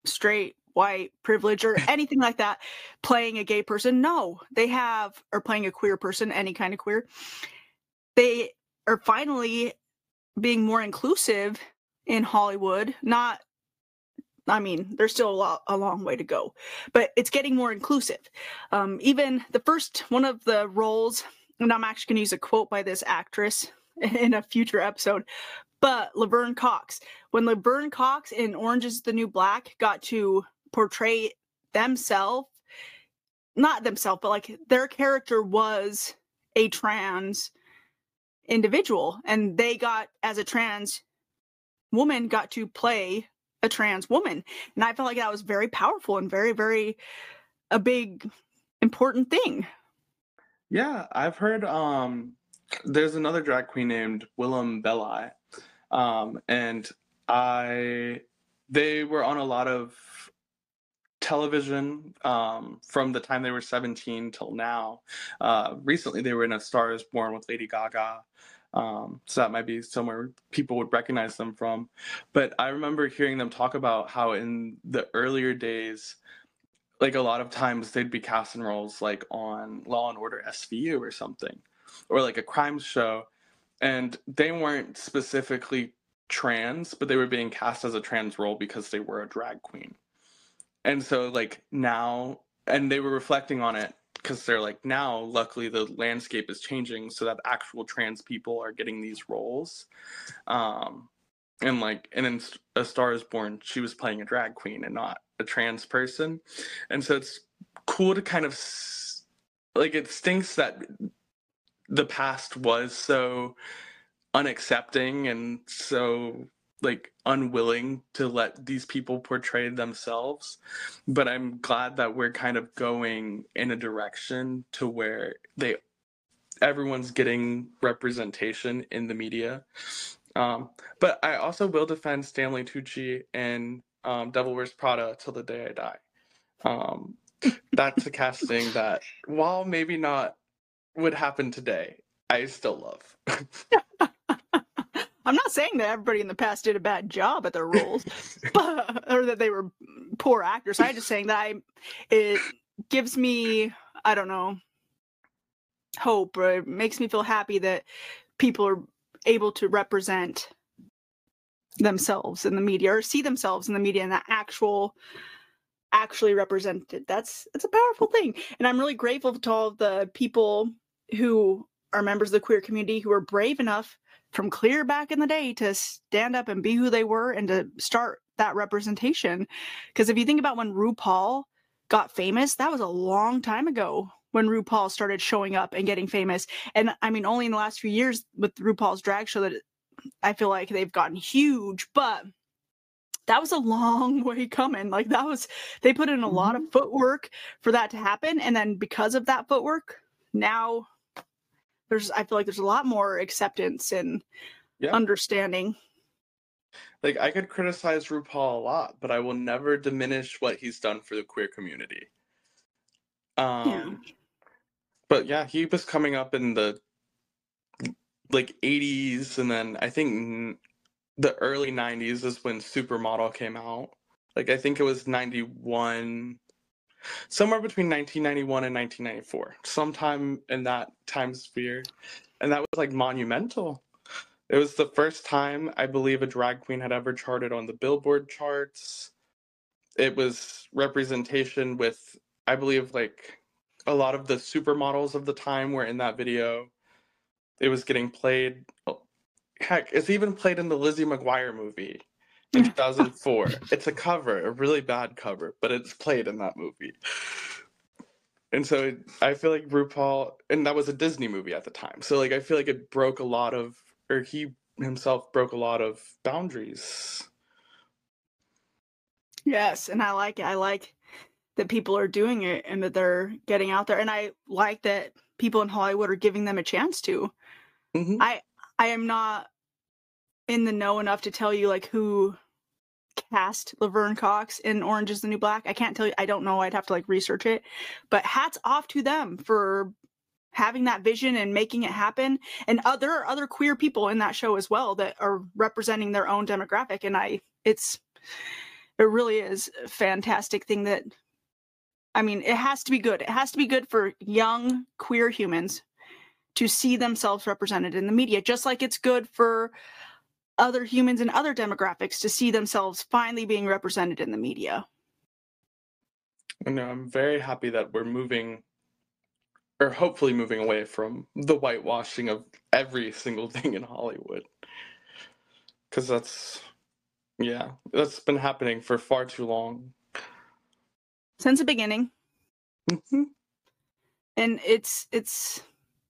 straight white privilege or anything like that playing a gay person. No, they have or playing a queer person, any kind of queer. They are finally being more inclusive in Hollywood, not I mean, there's still a, lot, a long way to go, but it's getting more inclusive. Um, even the first one of the roles, and I'm actually going to use a quote by this actress in a future episode. But Laverne Cox, when Laverne Cox in Orange is the New Black got to portray themselves, not themselves, but like their character was a trans individual, and they got, as a trans woman, got to play a trans woman. And I felt like that was very powerful and very, very a big important thing. Yeah, I've heard um there's another drag queen named Willam Belli, um, and I they were on a lot of television um, from the time they were 17 till now. Uh, recently, they were in A Star Is Born with Lady Gaga. Um, so that might be somewhere people would recognize them from. But I remember hearing them talk about how in the earlier days, like a lot of times they'd be casting roles like on Law and Order SVU or something or like a crime show and they weren't specifically trans but they were being cast as a trans role because they were a drag queen and so like now and they were reflecting on it because they're like now luckily the landscape is changing so that actual trans people are getting these roles. Um and like and in a star is born she was playing a drag queen and not a trans person. And so it's cool to kind of like it stinks that the past was so unaccepting and so like unwilling to let these people portray themselves but i'm glad that we're kind of going in a direction to where they everyone's getting representation in the media um, but i also will defend stanley tucci and um, devil wears prada till the day i die um, that's a casting that while maybe not would happen today, I still love. I'm not saying that everybody in the past did a bad job at their roles, but, or that they were poor actors. I'm just saying that I, it gives me, I don't know, hope or it makes me feel happy that people are able to represent themselves in the media or see themselves in the media and that actual actually represented that's it's a powerful thing and i'm really grateful to all the people who are members of the queer community who are brave enough from clear back in the day to stand up and be who they were and to start that representation. Because if you think about when RuPaul got famous, that was a long time ago when RuPaul started showing up and getting famous. And I mean, only in the last few years with RuPaul's drag show that I feel like they've gotten huge, but that was a long way coming. Like that was, they put in a lot of mm-hmm. footwork for that to happen. And then because of that footwork, now there's I feel like there's a lot more acceptance and yeah. understanding. Like I could criticize RuPaul a lot, but I will never diminish what he's done for the queer community. Um yeah. but yeah, he was coming up in the like 80s and then I think the early 90s is when Supermodel came out. Like I think it was 91 somewhere between 1991 and 1994, sometime in that time sphere. And that was like monumental. It was the first time I believe a drag queen had ever charted on the Billboard charts. it was representation with I believe like a lot of the supermodels of the time were in that video. It was getting played. oh, Heck, it's even played in the Lizzie McGuire movie in 2004. it's a cover, a really bad cover, but it's played in that movie. And so it, I feel like RuPaul, and that was a Disney movie at the time. So like I feel like it broke a lot of, or he himself broke a lot of boundaries. Yes, and I like it. I like that people are doing it and that they're getting out there, and I like that people in Hollywood are giving them a chance to. Mhm. I I am not in the know enough to tell you like who cast Laverne Cox in Orange is the New Black. I can't tell you. I don't know. I'd have to like research it. But hats off to them for having that vision and making it happen. And other other queer people in that show as well that are representing their own demographic. And I, it's it really is a fantastic thing that. I mean, it has to be good. It has to be good for young queer humans to see themselves represented in the media, just like it's good for other humans and other demographics to see themselves finally being represented in the media. And I'm very happy that we're moving, or hopefully moving away from the whitewashing of every single thing in Hollywood. Because that's, yeah, that's been happening for far too long. Since the beginning. Mhm. And it's it's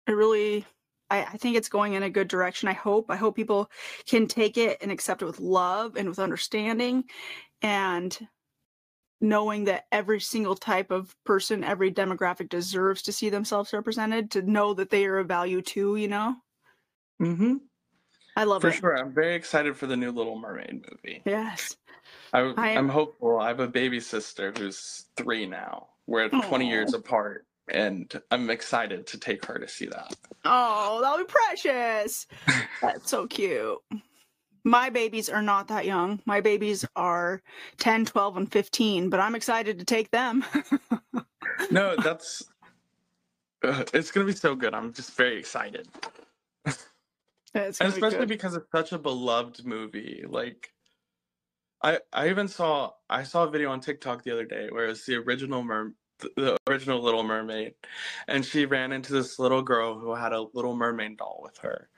a really I, I think it's going in a good direction. I hope. I hope people can take it and accept it with love and with understanding and knowing that every single type of person, every demographic deserves to see themselves represented, to know that they are of value too, you know? Mm-hmm. I love For it. For sure. I'm very excited for the new Little Mermaid movie. Yes. I, am- I'm hopeful. I have a baby sister who's three now. We're 20 years apart, and I'm excited to take her to see that. Oh, that'll be precious. That's so cute. My babies are not that young. My babies are 10, 12, and 15, but I'm excited to take them. No, that's. Uh, it's gonna be so good. I'm just very excited, It's and gonna be especially because it's such a beloved movie. Like, I I even saw I saw a video on TikTok the other day where it's the original mer the original Little Mermaid, and she ran into this little girl who had a Little Mermaid doll with her,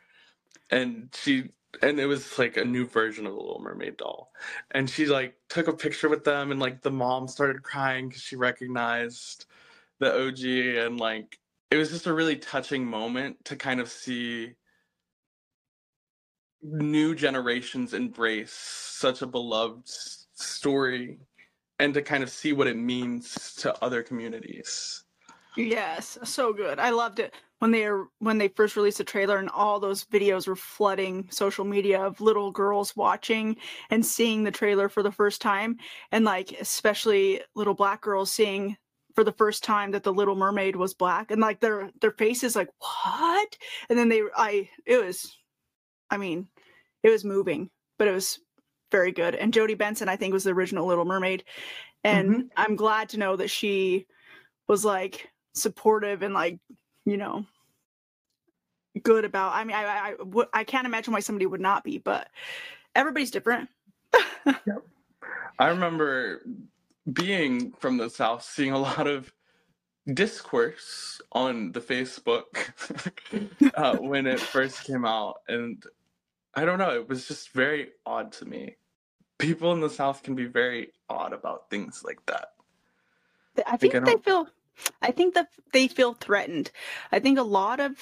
and she and it was like a new version of the Little Mermaid doll, and she like took a picture with them, and like the mom started crying because she recognized the OG, and like it was just a really touching moment to kind of see new generations embrace such a beloved story and to kind of see what it means to other communities. Yes, so good. I loved it when they are when they first released the trailer and all those videos were flooding social media of little girls watching and seeing the trailer for the first time and like especially little black girls seeing for the first time that the little mermaid was black and like their their faces like what and then they I it was I mean it was moving but it was very good. And Jodi Benson I think was the original little mermaid. And I'm glad to know that she was like supportive and like you know good about i mean i i, I, w- I can't imagine why somebody would not be but everybody's different. I remember being from the South, seeing a lot of discourse on the Facebook uh, when it first came out. And I don't know, it was just very odd to me. People in the South can be very odd about things like that. Th- i Like, think I they feel i think that they feel threatened. I think a lot of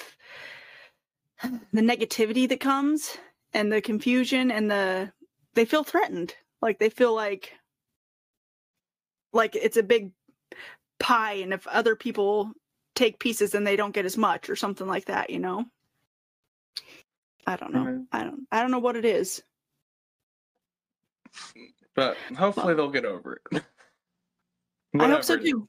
the negativity that comes and the confusion and the they feel threatened. Like they feel like like it's a big pie and if other people take pieces then they don't get as much or something like that you know? I don't know. Mhm. i don't i don't know what it is But hopefully they'll get over it. i hope so too.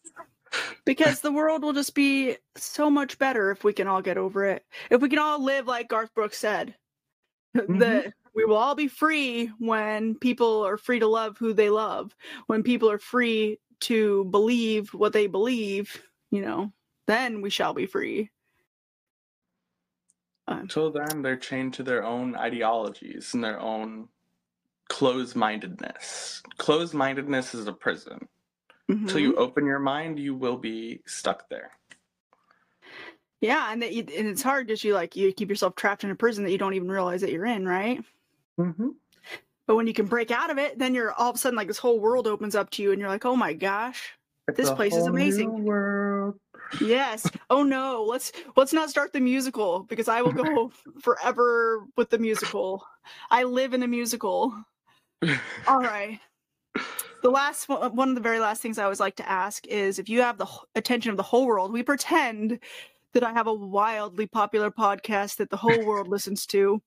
Because the world will just be so much better if we can all get over it. If we can all live like garth brooks said that we will all be free when people are free to love who they love. When people are free to believe what they believe you know then we shall be free. Um, Until then, they're chained to their own ideologies and their own closed mindedness. Closed mindedness is a prison. Mhm. Until you open your mind, you will be stuck there. Yeah, and that you, and it's hard because you like you keep yourself trapped in a prison that you don't even realize that you're in, right? Mm-hmm. But when you can break out of it, then you're all of a sudden like this whole world opens up to you, and you're like, oh my gosh, This place is amazing. World. yes. Oh no, let's let's not start the musical because I will go forever with the musical. I live in a musical. All right. The last one one of the very last things I always like to ask is if you have the attention of the whole world, we pretend that I have a wildly popular podcast that the whole world listens to,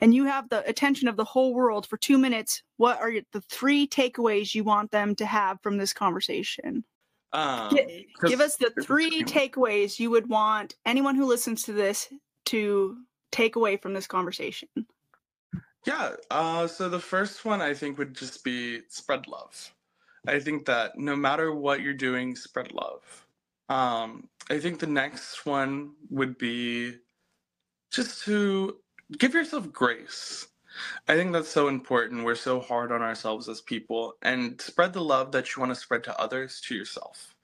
and you have the attention of the whole world for two minutes. What are the three takeaways you want them to have from this conversation? um, Gi- 'cause Give us the three takeaways you would want anyone who listens to this to take away from this conversation. Yeah. Uh, so the first one I think would just be spread love. I think that no matter what you're doing, spread love. Um, I think the next one would be just to give yourself grace. I think that's so important. We're so hard on ourselves as people, and spread the love that you want to spread to others to yourself.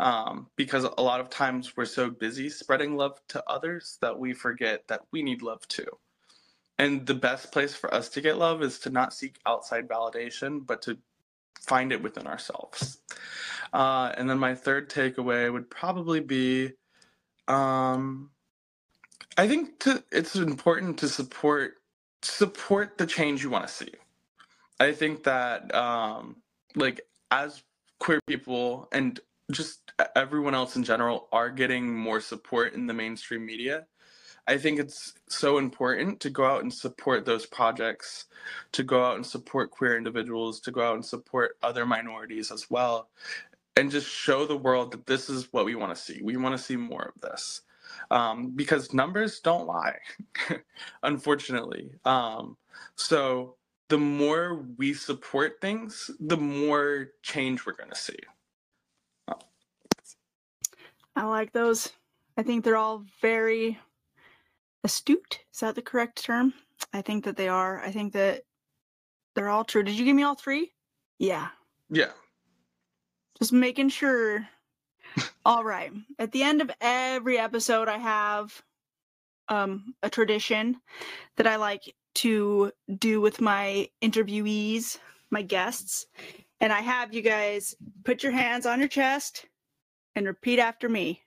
Um, because a lot of times we're so busy spreading love to others that we forget that we need love too. And the best place for us to get love is to not seek outside validation, but to find it within ourselves. Uh, and then my third takeaway would probably be um, I think to, it's important to support support the change you want to see. I think that um, like as queer people and just everyone else in general are getting more support in the mainstream media. I think it's so important to go out and support those projects, to go out and support queer individuals, to go out and support other minorities as well, and just show the world that this is what we want to see. We want to see more of this. Um, because numbers don't lie, unfortunately. Um, so the more we support things, the more change we're going to see. I like those. I think they're all very astute. Is that the correct term? I think that they are. I think that they're all true. Did you give me all three? Yeah. Yeah. Just making sure. all right. At the end of every episode, I have um, a tradition that I like to do with my interviewees, my guests. And I have you guys put your hands on your chest and repeat after me.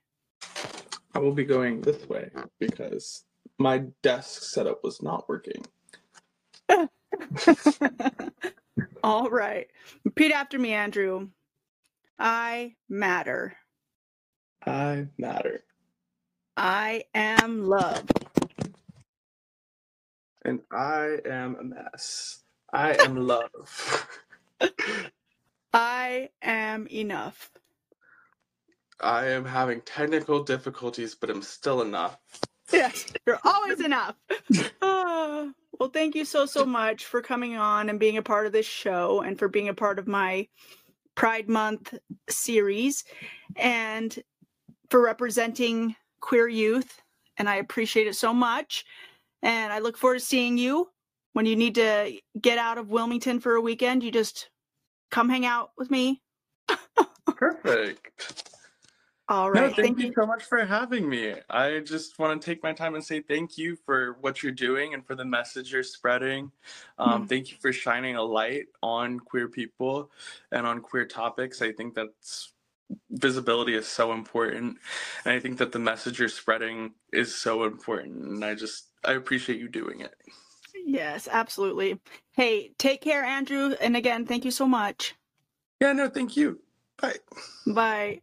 I will be going this way because my desk setup was not working. All right. Repeat after me, Andrew. I matter. I matter. I am love. And I am a mess. I am love. I am enough. I am having technical difficulties, but I'm still enough. Yes, you're always enough. Well, thank you so, so much for coming on and being a part of this show and for being a part of my Pride Month series and for representing queer youth. And I appreciate it so much. And I look forward to seeing you when you need to get out of Wilmington for a weekend. You just come hang out with me. Perfect. All No, right. thank, you so much for having me. I just want to take my time and say thank you for what you're doing and for the message you're spreading. Um, Mhm. Thank you for shining a light on queer people and on queer topics. I think that's visibility is so important, and I think that the message you're spreading is so important. And I just I appreciate you doing it. Yes, absolutely. Hey, take care, Andrew. And again, thank you so much. Yeah, no, thank you. Bye. Bye.